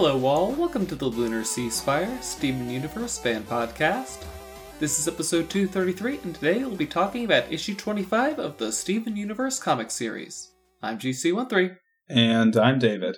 Hello, all. Welcome to the Lunar Sea Spire Steven Universe fan podcast. This is episode 233, and today we'll be talking about issue 25 of the Steven Universe comic series. I'm GC13. And I'm David.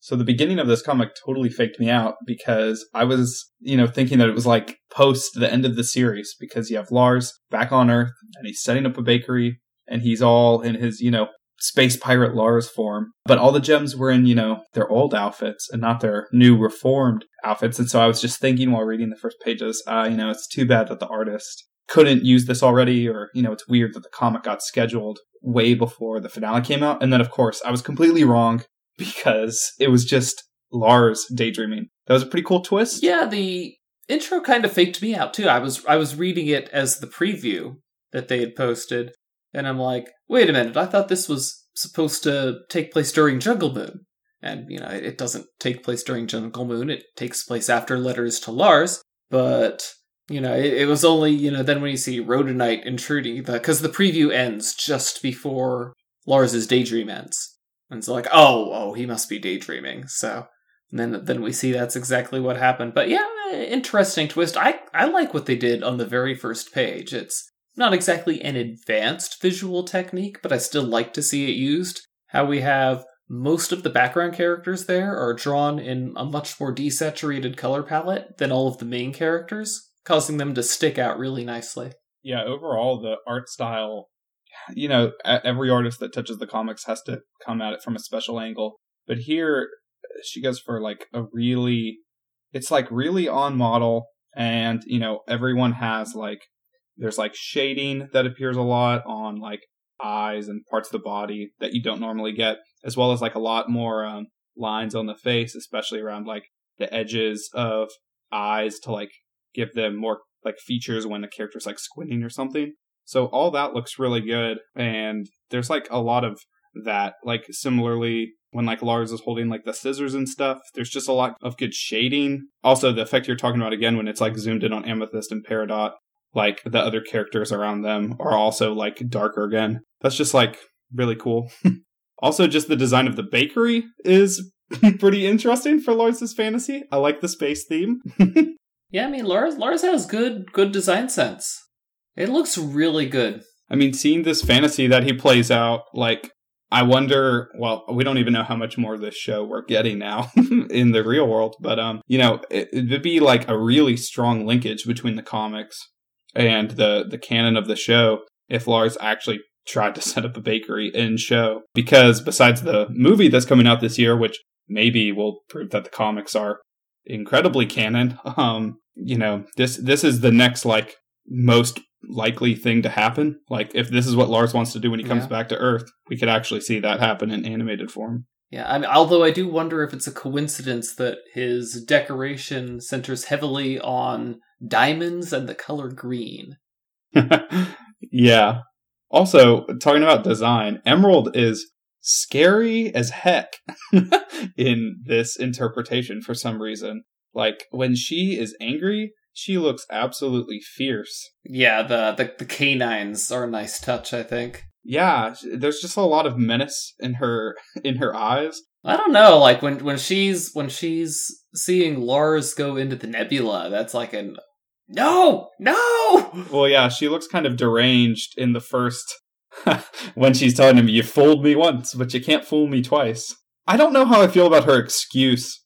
So the beginning of this comic totally faked me out because I was, you know, thinking that it was like post the end of the series because you have Lars back on Earth and he's setting up a bakery and he's all in his, you know, space pirate Lars form. But all the gems were in, you know, their old outfits and not their new reformed outfits. And so I was just thinking while reading the first pages, uh, you know, it's too bad that the artist couldn't use this already, or, you know, it's weird that the comic got scheduled way before the finale came out. And then, of course, I was completely wrong because it was just Lars daydreaming. That was a pretty cool twist. Yeah, the intro kind of faked me out too. I was I was reading it as the preview that they had posted, and I'm like, wait a minute, I thought this was supposed to take place during Jungle Moon. And, you know, it doesn't take place during Jungle Moon, it takes place after Letters to Lars. But, you know, it, it was only, you know, then when you see Rhodonite intruding, because the, the preview ends just before Lars's daydream ends. And it's like, oh, oh, he must be daydreaming. So then then we see that's exactly what happened. But yeah, interesting twist. I I like what they did on the very first page. It's not exactly an advanced visual technique, but I still like to see it used. How we have most of the background characters there are drawn in a much more desaturated color palette than all of the main characters, causing them to stick out really nicely. Yeah, overall, the art style, you know, every artist that touches the comics has to come at it from a special angle. But here, she goes for like a really, it's like really on model, and, you know, everyone has like there's like shading that appears a lot on like eyes and parts of the body that you don't normally get, as well as like a lot more um, lines on the face, especially around like the edges of eyes to like give them more like features when the character's like squinting or something. So all that looks really good, and there's like a lot of that. Like similarly, when like Lars is holding like the scissors and stuff, there's just a lot of good shading. Also, the effect you're talking about again when it's like zoomed in on Amethyst and Peridot like the other characters around them are also like darker again. That's just like really cool. also, just the design of the bakery is pretty interesting for Lars's fantasy. I like the space theme. yeah, I mean Lars Lars has good good design sense. It looks really good. I mean, seeing this fantasy that he plays out, like I wonder, well, we don't even know how much more of this show we're getting now in the real world, but um, you know, it, it'd be like a really strong linkage between the comics and the the canon of the show if Lars actually tried to set up a bakery in show. Because besides the movie that's coming out this year which maybe will prove that the comics are incredibly canon um you know this this is the next like most likely thing to happen. Like if this is what Lars wants to do when he comes yeah. back to earth we could actually see that happen in animated form yeah, I mean, although I do wonder if it's a coincidence that his decoration centers heavily on diamonds and the color green. yeah. Also, talking about design, Emerald is scary as heck in this interpretation for some reason. Like when she is angry, she looks absolutely fierce. Yeah, the, the the canines are a nice touch, I think yeah, there's just a lot of menace in her in her eyes. I don't know, like when when she's when she's seeing Lars go into the nebula, that's like an no, no. Well, yeah, she looks kind of deranged in the first when she's telling him, "You fooled me once, but you can't fool me twice." I don't know how I feel about her excuse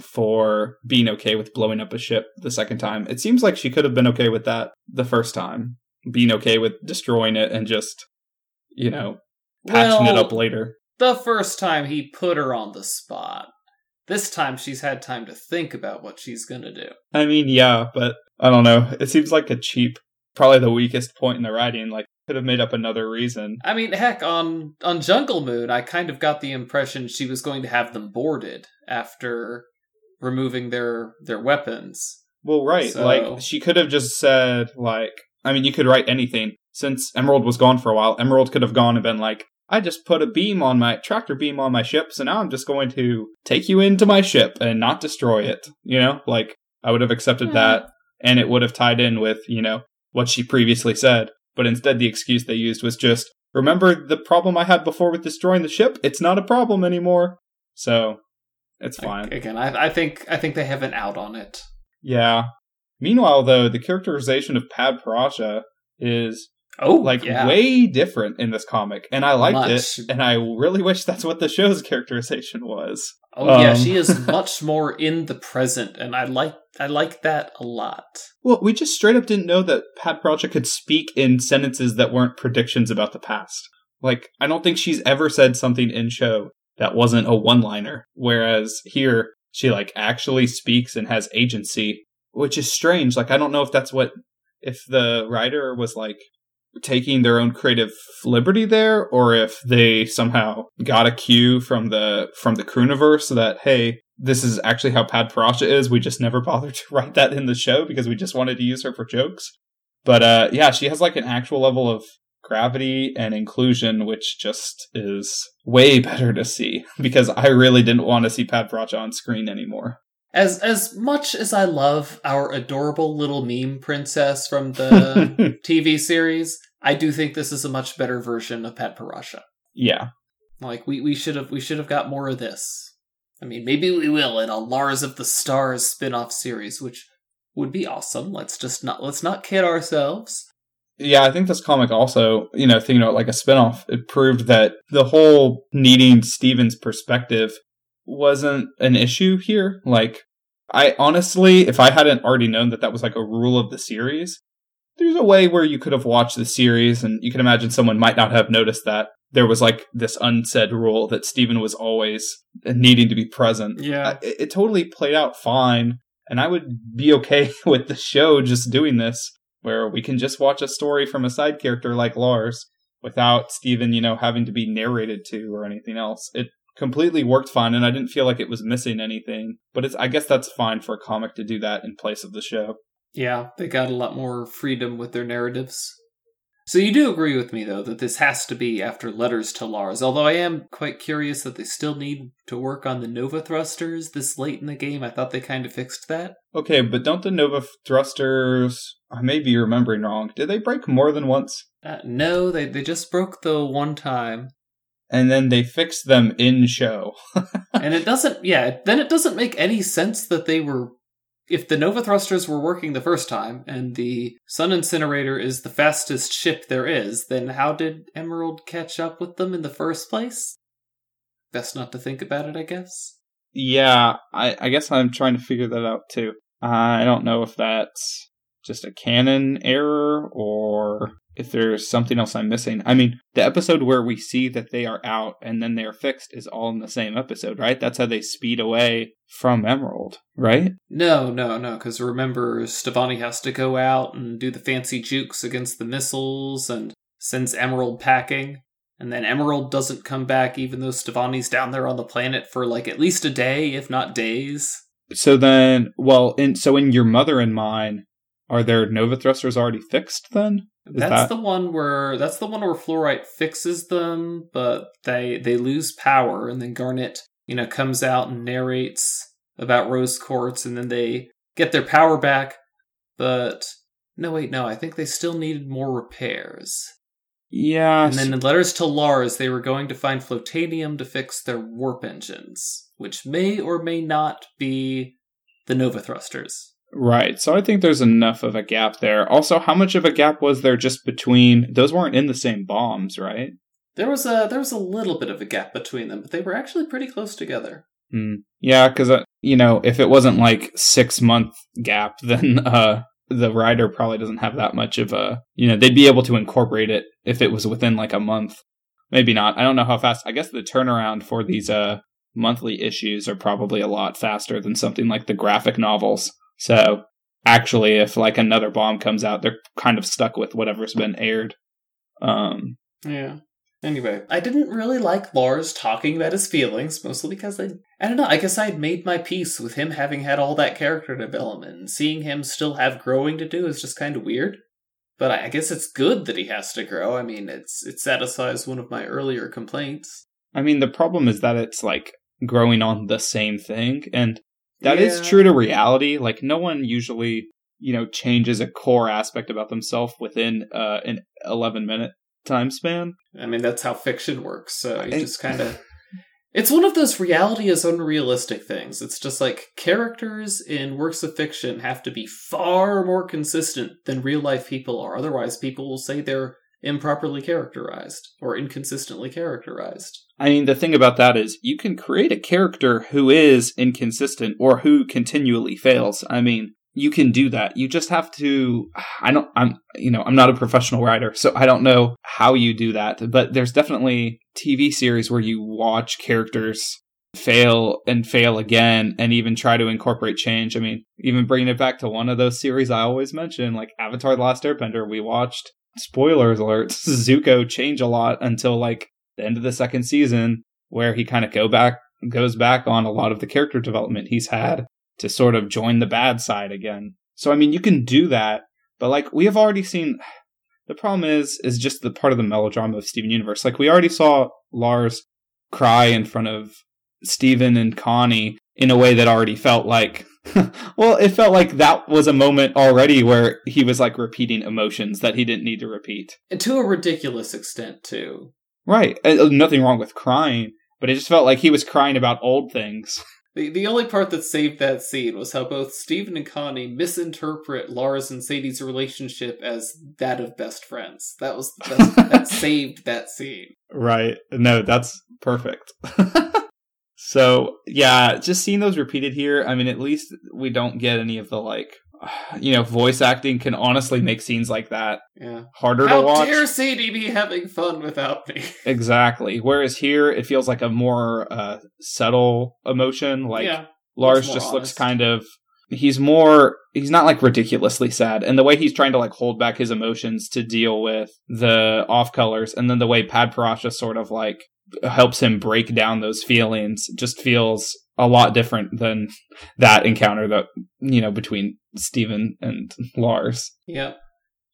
for being okay with blowing up a ship the second time. It seems like she could have been okay with that the first time, being okay with destroying it and just you know, patching well, it up later. The first time he put her on the spot. This time she's had time to think about what she's gonna do. I mean, yeah, but I don't know. It seems like a cheap, probably the weakest point in the writing. Like, could have made up another reason. I mean, heck, on on Jungle Moon, I kind of got the impression she was going to have them boarded after removing their their weapons. Well, right. So... Like she could have just said like I mean, you could write anything since Emerald was gone for a while, Emerald could have gone and been like, I just put a beam on my tractor beam on my ship, so now I'm just going to take you into my ship and not destroy it. You know, like I would have accepted hmm. that and it would have tied in with, you know, what she previously said. But instead, the excuse they used was just, remember the problem I had before with destroying the ship? It's not a problem anymore. So, It's fine. Again, I, I think I think they have an out on it. Yeah. Meanwhile, though, the characterization of Padparadscha is Oh, like yeah. way different in this comic, and I liked Much. it, and I really wish that's what the show's characterization was. Oh yeah, Um, she is much more in the present, and I like I like that a lot. Well, we just straight up didn't know that Padparadscha could speak in sentences that weren't predictions about the past. Like, I don't think she's ever said something in show that wasn't a one-liner. Whereas here, she like actually speaks and has agency, which is strange. Like, I don't know if that's what if the writer was like taking their own creative liberty there, or if they somehow got a cue from the from the Crewniverse that hey, this is actually how Padparadscha is. We just never bothered to write that in the show because we just wanted to use her for jokes. But uh, yeah, she has like an actual level of gravity and inclusion, which just is way better to see because I really didn't want to see Pad Paracha on screen anymore. As as much as I love our adorable little meme princess from the TV series, I do think this is a much better version of Padparadscha. yeah, Like we, we should have we should have got more of this. I mean, maybe we will in a Lars of the Stars spin-off series, which would be awesome. Let's just not let's not kid ourselves. Yeah, I think this comic also, you know, thinking about like a spinoff, it proved that the whole needing Steven's perspective wasn't an issue here. Like, I honestly, if I hadn't already known that that was like a rule of the series, there's a way where you could have watched the series and you can imagine someone might not have noticed that there was like this unsaid rule that Steven was always needing to be present. Yeah. It, it totally played out fine. And I would be okay with the show just doing this where we can just watch a story from a side character like Lars without Steven, you know, having to be narrated to or anything else. It completely worked fine and I didn't feel like it was missing anything. But it's I guess that's fine for a comic to do that in place of the show. Yeah, they got a lot more freedom with their narratives. So you do agree with me though that this has to be after Letters to Lars, although I am quite curious that they still need to work on the Nova thrusters this late in the game. I thought they kind of fixed that. Okay, but don't the Nova thrusters I may be remembering wrong. Did they break more than once? Uh, no, they they just broke the one time. And then they fixed them in show. and it doesn't yeah, then it doesn't make any sense that they were if the Nova thrusters were working the first time and the Sun Incinerator is the fastest ship there is, then how did Emerald catch up with them in the first place? Best not to think about it, I guess. Yeah, I, I guess I'm trying to figure that out too. I don't know if that's just a canon error or if there's something else I'm missing. I mean, the episode where we see that they are out and then they are fixed is all in the same episode, right? That's how they speed away from Emerald, right? No, no, no, because remember, Stevonnie has to go out and do the fancy jukes against the missiles and sends Emerald packing. And then Emerald doesn't come back, even though Stevonnie's down there on the planet for like at least a day, if not days. So then, well, in so in your mother and mine, are their Nova thrusters already fixed then? Is that's that- the one where that's the one where Fluorite fixes them, but they they lose power, and then Garnet, you know, comes out and narrates about rose quartz, and then they get their power back. But no, wait, no, I think they still needed more repairs. Yeah. And then in letters to Lars, they were going to find Flotanium to fix their warp engines, which may or may not be the Nova thrusters. Right. So I think there's enough of a gap there. Also, how much of a gap was there just between those weren't in the same bombs, right? There was a there was a little bit of a gap between them, but they were actually pretty close together. Hmm. Yeah, because uh, you know, if it wasn't like six month gap, then uh, the writer probably doesn't have that much of a. You know, they'd be able to incorporate it if it was within like a month. Maybe not. I don't know how fast. I guess the turnaround for these uh monthly issues are probably a lot faster than something like the graphic novels. So actually, if like another bomb comes out, they're kind of stuck with whatever's been aired. Um. Yeah. Anyway, I didn't really like Lars talking about his feelings, mostly because I I don't know, I guess I had made my peace with him having had all that character development, and seeing him still have growing to do is just kind of weird. But I I guess it's good that he has to grow. I mean, it's it satisfies one of my earlier complaints. I mean, the problem is that it's like growing on the same thing, and that is Yeah. true to reality. Like, no one usually, you know, changes a core aspect about themselves within uh, an 11 minute time span. I mean, that's how fiction works. So you I- just kind of It's one of those reality is unrealistic things. It's just like characters in works of fiction have to be far more consistent than real life people are. Otherwise, people will say they're improperly characterized or inconsistently characterized. I mean, the thing about that is you can create a character who is inconsistent or who continually fails. I mean, you can do that. You just have to I don't I'm you know, I'm not a professional writer, so I don't know how you do that, but there's definitely TV series where you watch characters fail and fail again and even try to incorporate change. I mean, even bringing it back to one of those series I always mention, like Avatar The Last Airbender, we watched spoilers alert, Zuko change a lot until like the end of the second season where he kind of go back goes back on a lot of the character development he's had to sort of join the bad side again. So I mean, you can do that, but like we have already seen the problem is is just the part of the melodrama of Steven Universe. Like we already saw Lars cry in front of Steven and Connie in a way that already felt like well, it felt like that was a moment already where he was like repeating emotions that he didn't need to repeat. And to a ridiculous extent too. Right. Uh, nothing wrong with crying, but it just felt like he was crying about old things. The, the only part that saved that scene was how both Steven and Connie misinterpret Lars and Sadie's relationship as that of best friends. That was that saved that scene. Right. No, that's perfect. So yeah, just seeing those repeated here. I mean, at least we don't get any of the like you know, voice acting can honestly make scenes like that yeah. harder How to watch. How dare Sadie be having fun without me? exactly. Whereas here, it feels like a more uh, subtle emotion. Like yeah, Lars just honest. looks kind of. He's more. He's not like ridiculously sad, and the way he's trying to like hold back his emotions to deal with the off colors, and then the way Padparadscha sort of like helps him break down those feelings, just feels a lot different than that encounter that you know between Steven and Lars. Yeah.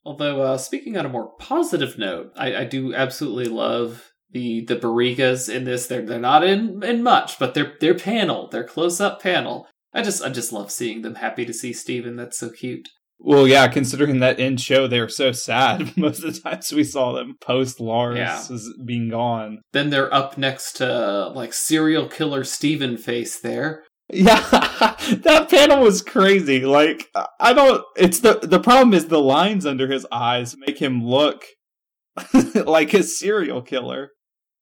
Although uh, speaking on a more positive note, I, I do absolutely love the the Barrigas in this. They're they're not in in much, but they're they're panel, they're close up panel. I just I just love seeing them happy to see Steven. That's so cute. Well, yeah, considering that in show they were so sad most of the times we saw them post Lars yeah. being gone. Then they're up next to like serial killer Steven face there. Yeah, that panel was crazy. Like I don't it's the the problem is the lines under his eyes make him look like a serial killer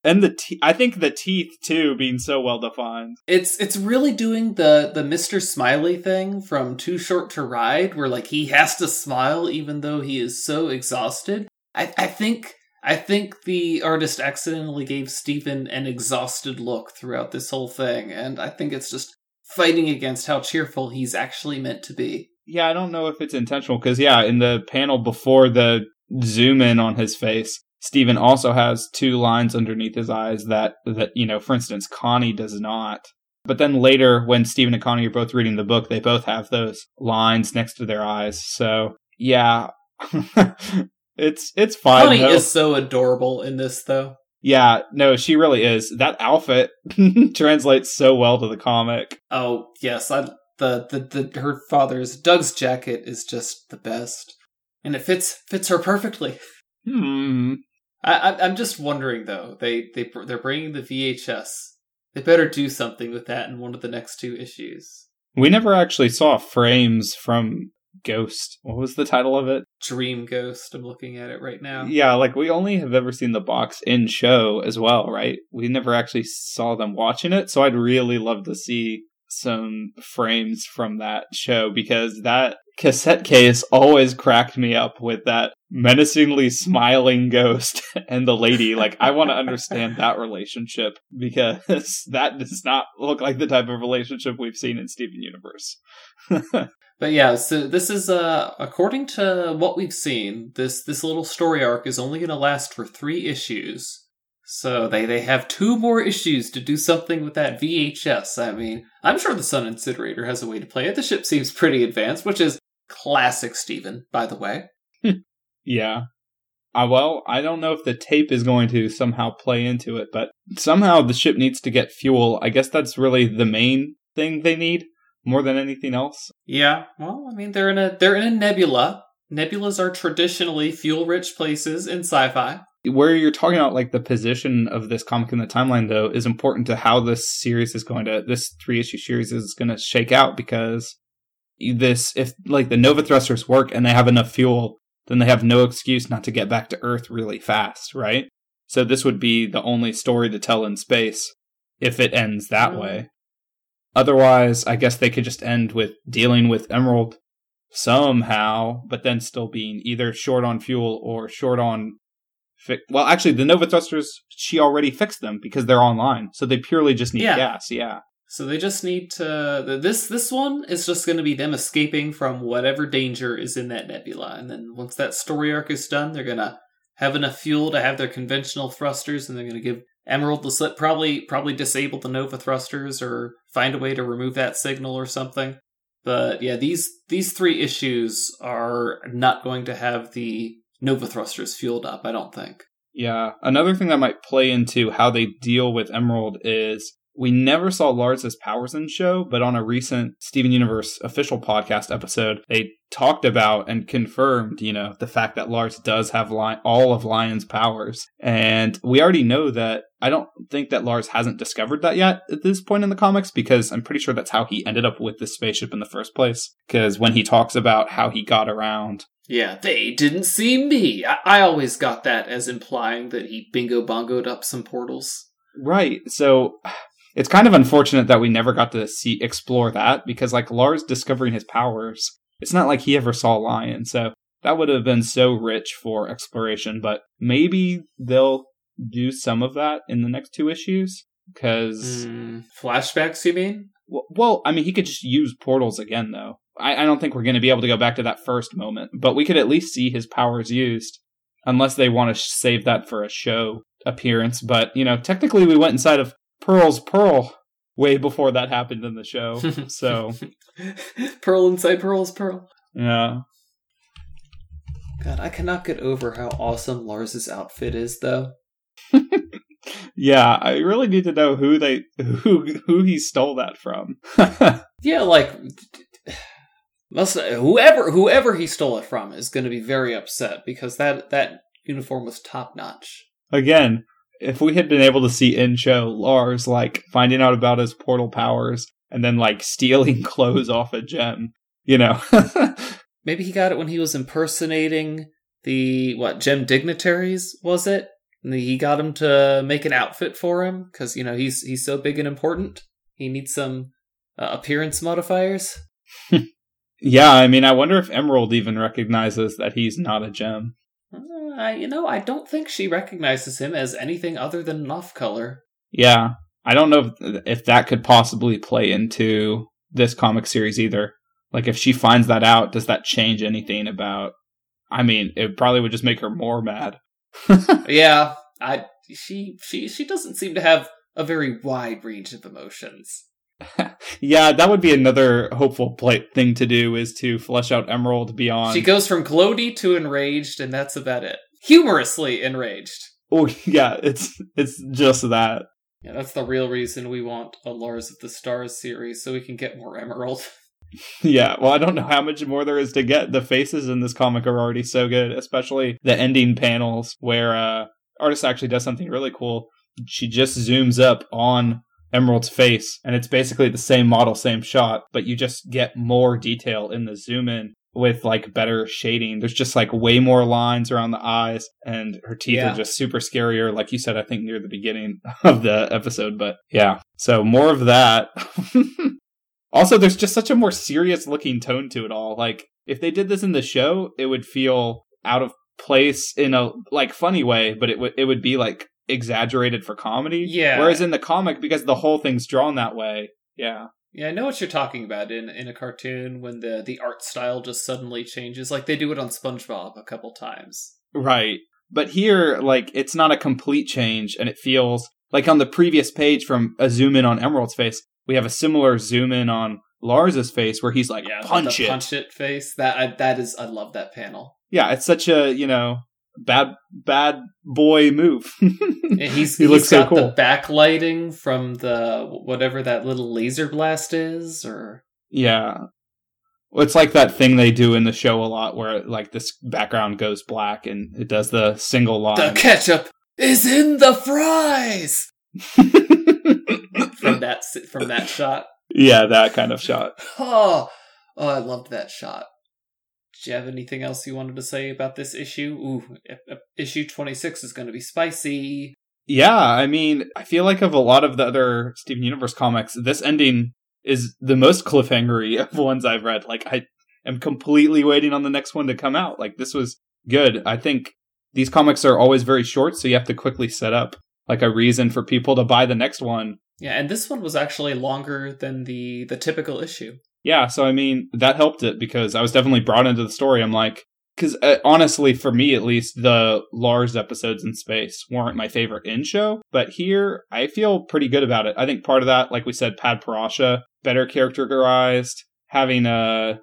and the te- I think the teeth too being so well defined. It's it's really doing the the Mr. Smiley thing from Too Short to Ride, where like he has to smile even though he is so exhausted. I I think I think the artist accidentally gave Steven an exhausted look throughout this whole thing, and I think it's just fighting against how cheerful he's actually meant to be. Yeah, I don't know if it's intentional because yeah, in the panel before the zoom in on his face, Steven also has two lines underneath his eyes that that you know, for instance, Connie does not. But then later, when Steven and Connie are both reading the book, they both have those lines next to their eyes. So yeah, it's it's fine. Connie though. is so adorable in this, though. Yeah, no, she really is. That outfit translates so well to the comic. Oh yes, I, the, the the her father's Doug's jacket is just the best, and it fits fits her perfectly. Hmm. I, I'm just wondering though. They they they're bringing the VHS. They better do something with that in one of the next two issues. We never actually saw frames from Ghost. What was the title of it? Dream Ghost. I'm looking at it right now. Yeah, like we only have ever seen the box in show as well, right? We never actually saw them watching it, so I'd really love to see some frames from that show because that cassette case always cracked me up with that menacingly smiling ghost and the lady. Like, I want to understand that relationship because that does not look like the type of relationship we've seen in Steven Universe. but yeah, so this is uh according to what we've seen, this this little story arc is only going to last for 3 issues. So they, they have two more issues to do something with that VHS. I mean, I'm sure the Sun Incinerator has a way to play it. The ship seems pretty advanced, which is classic Steven, by the way. Yeah. Uh, well, I don't know if the tape is going to somehow play into it, but somehow the ship needs to get fuel. I guess that's really the main thing they need more than anything else. Yeah. Well, I mean, they're in a they're in a nebula. Nebulas are traditionally fuel-rich places in sci-fi. where you're talking about like the position of this comic in the timeline though is important to how this series is going to this three issue series is going to shake out because this if like the nova thrusters work and they have enough fuel then they have no excuse not to get back to earth really fast right so this would be the only story to tell in space if it ends that Mm. way otherwise i guess they could just end with dealing with emerald somehow but then still being either short on fuel or short on fi- well actually the nova thrusters she already fixed them because they're online so they purely just need Yeah. gas yeah So they just need to. This this one is just going to be them escaping from whatever danger is in that nebula, and then once that story arc is done, they're gonna have enough fuel to have their conventional thrusters, and they're gonna give Emerald the slip. Probably probably disable the Nova thrusters or find a way to remove that signal or something. But yeah, these these three issues are not going to have the Nova thrusters fueled up. I don't think. Yeah. Another thing that might play into how they deal with Emerald is we never saw Lars's powers in show, but on a recent Steven Universe official podcast episode, they talked about and confirmed, you know, the fact that Lars does have Lion- all of Lion's powers. And we already know that I don't think that Lars hasn't discovered that yet at this point in the comics because I'm pretty sure that's how he ended up with this spaceship in the first place. Because when he talks about how he got around Yeah, they didn't see me. I, I always got that as implying that he bingo bongoed up some portals. Right. So it's kind of unfortunate that we never got to see explore that because like Lars discovering his powers, it's not like he ever saw Lion. So that would have been so rich for exploration, but maybe they'll do some of that in the next two issues because Mm, flashbacks, you mean? well, well, I mean, he could just use portals again, though. I, I don't think we're going to be able to go back to that first moment, but we could at least see his powers used, unless they want to save that for a show appearance. But, you know, technically we went inside of Pearl's Pearl way before that happened in the show. so, Pearl inside Pearl's Pearl. yeah. God, I cannot get over how awesome Lars's outfit is, though. Yeah, I really need to know who they who who he stole that from. Yeah, like must whoever whoever he stole it from is going to be very upset because that that uniform was top notch. Again, if we had been able to see in show Lars like finding out about his portal powers and then like stealing clothes off a gem, you know. Maybe he got it when he was impersonating the what gem dignitaries was it? And he got him to make an outfit for him because you know he's he's so big and important. He needs some uh, appearance modifiers. yeah, I mean, I wonder if Emerald even recognizes that he's not a gem. Uh, I, you know, I don't think she recognizes him as anything other than an off color. Yeah, I don't know if, if that could possibly play into this comic series either. Like, if she finds that out, does that change anything about? I mean, it probably would just make her more mad. yeah, I she she she doesn't seem to have a very wide range of emotions. yeah, that would be another hopeful play- thing to do is to flesh out Emerald beyond. She goes from gloaty to enraged, and that's about it. Humorously enraged. oh yeah, it's it's just that. Yeah, that's the real reason we want a Lars of the Stars series, so we can get more Emerald. Yeah, well, I don't know how much more there is to get. The faces in this comic are already so good, especially the ending panels where uh artist actually does something really cool. She just zooms up on Emerald's face, and it's basically the same model, same shot, but you just get more detail in the zoom in with like better shading. There's just like way more lines around the eyes, and her teeth Yeah. are just super scarier, like you said, I think near the beginning of the episode. But yeah, so more of that. also, there's just such a more serious looking tone to it all. Like, if they did this in the show, it would feel out of place in a like funny way, but it would it would be like exaggerated for comedy. Yeah. Whereas in the comic, because the whole thing's drawn that way, yeah. Yeah, I know what you're talking about in in a cartoon when the the art style just suddenly changes, like they do it on SpongeBob a couple times. Right. But here, like, it's not a complete change, and it feels like on the previous page from a zoom in on Emerald's face, we have a similar zoom in on Lars's face where he's like, Yeah, punch it. punch it face. That I, that is, I love that panel. Yeah, it's such a, you know, bad, bad boy move. And he's he he's looks so got cool. the backlighting from the whatever that little laser blast is, or Yeah. It's like that thing they do in the show a lot where like this background goes black and it does the single line. The ketchup is in the fries. from that from that shot. Yeah, that kind of shot. Oh, oh, I loved that shot. Do you have anything else you wanted to say about this issue? Ooh, issue 26 is going to be spicy. Yeah, I mean, I feel like of a lot of the other Steven Universe comics, this ending is the most cliffhangery of ones I've read. Like, I am completely waiting on the next one to come out. Like, this was good. I think these comics are always very short, so you have to quickly set up like a reason for people to buy the next one. Yeah, and this one was actually longer than the the typical issue. Yeah, so I mean that helped it because I was definitely brought into the story. I'm like, because uh, honestly, for me at least, the Lars episodes in space weren't my favorite in show, but here I feel pretty good about it. I think part of that, like we said, Padparadscha better characterized, having a uh,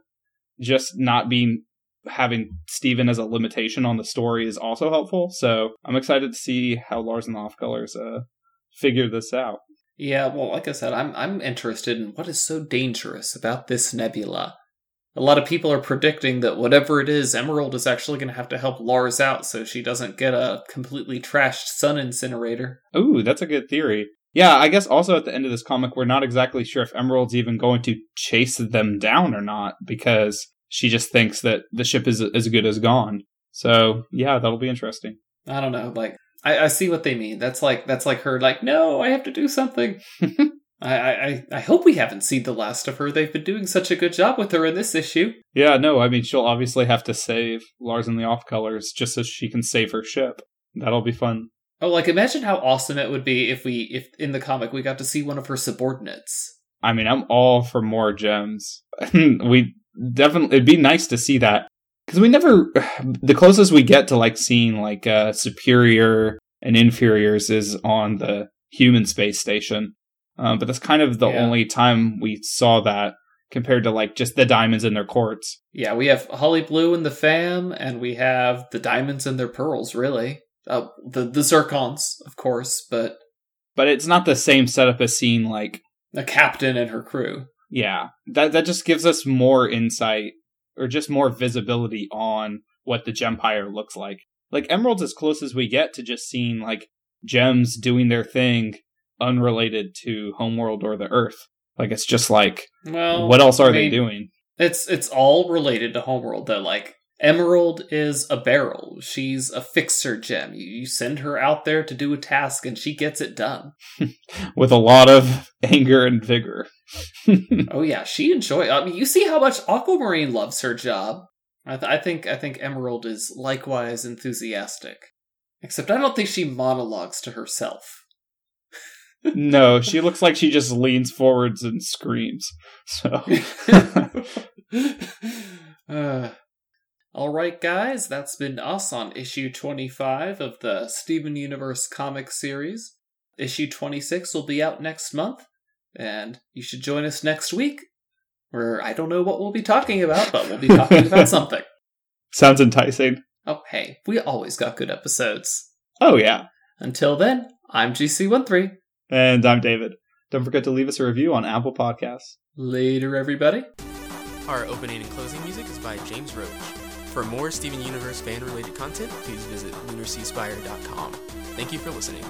just not being having Steven as a limitation on the story is also helpful. So I'm excited to see how Lars and the Off Colors uh, figure this out. Yeah, well, like I said, I'm I'm interested in what is so dangerous about this nebula. A lot of people are predicting that whatever it is, Emerald is actually going to have to help Lars out so she doesn't get a completely trashed sun incinerator. Ooh, that's a good theory. Yeah, I guess also at the end of this comic, we're not exactly sure if Emerald's even going to chase them down or not because she just thinks that the ship is as good as gone. So yeah, that'll be interesting. I don't know. Like I, I see what they mean. That's like that's like her like, no, I have to do something. I, I I hope we haven't seen the last of her. They've been doing such a good job with her in this issue. Yeah, no, I mean she'll obviously have to save Lars and the Off Colors just so she can save her ship. That'll be fun. Oh, like imagine how awesome it would be if we if in the comic we got to see one of her subordinates. I mean, I'm all for more gems. we definitely it'd be nice to see that because we never the closest we get to like seeing like uh superior and inferiors is on the human space station. Um, but that's kind of the yeah. only time we saw that compared to like just the diamonds in their quartz yeah we have holly blue in the fam and we have the diamonds in their pearls really. Uh, the the zircons of course but but it's not the same setup as seeing like a captain and her crew. Yeah, that that just gives us more insight or just more visibility on what the Gempire looks like. Like Emerald's as close as we get to just seeing like gems doing their thing unrelated to Homeworld or the Earth. Like it's just like well, what else are I mean, they doing? It's it's all related to Homeworld though. Like Emerald is a beryl. She's a fixer gem. You, you send her out there to do a task and she gets it done. With a lot of anger and vigor. oh yeah, she enjoys. I mean, you see how much Aquamarine loves her job. I, th- I think I think Emerald is likewise enthusiastic. Except I don't think she monologues to herself. no, she looks like she just leans forwards and screams. So uh, all right, guys, that's been us on issue 25 of the Steven Universe comic series. Issue 26 will be out next month, and you should join us next week, where I don't know what we'll be talking about, but we'll be talking about something. Sounds enticing. Oh, hey, we always got good episodes. Oh, yeah. Until then, I'm GC13. And I'm David. Don't forget to leave us a review on Apple Podcasts. Later, everybody. Our opening and closing music is by James Roach. For more Steven Universe fan related content, please visit lunarseaspire.com. Thank you for listening.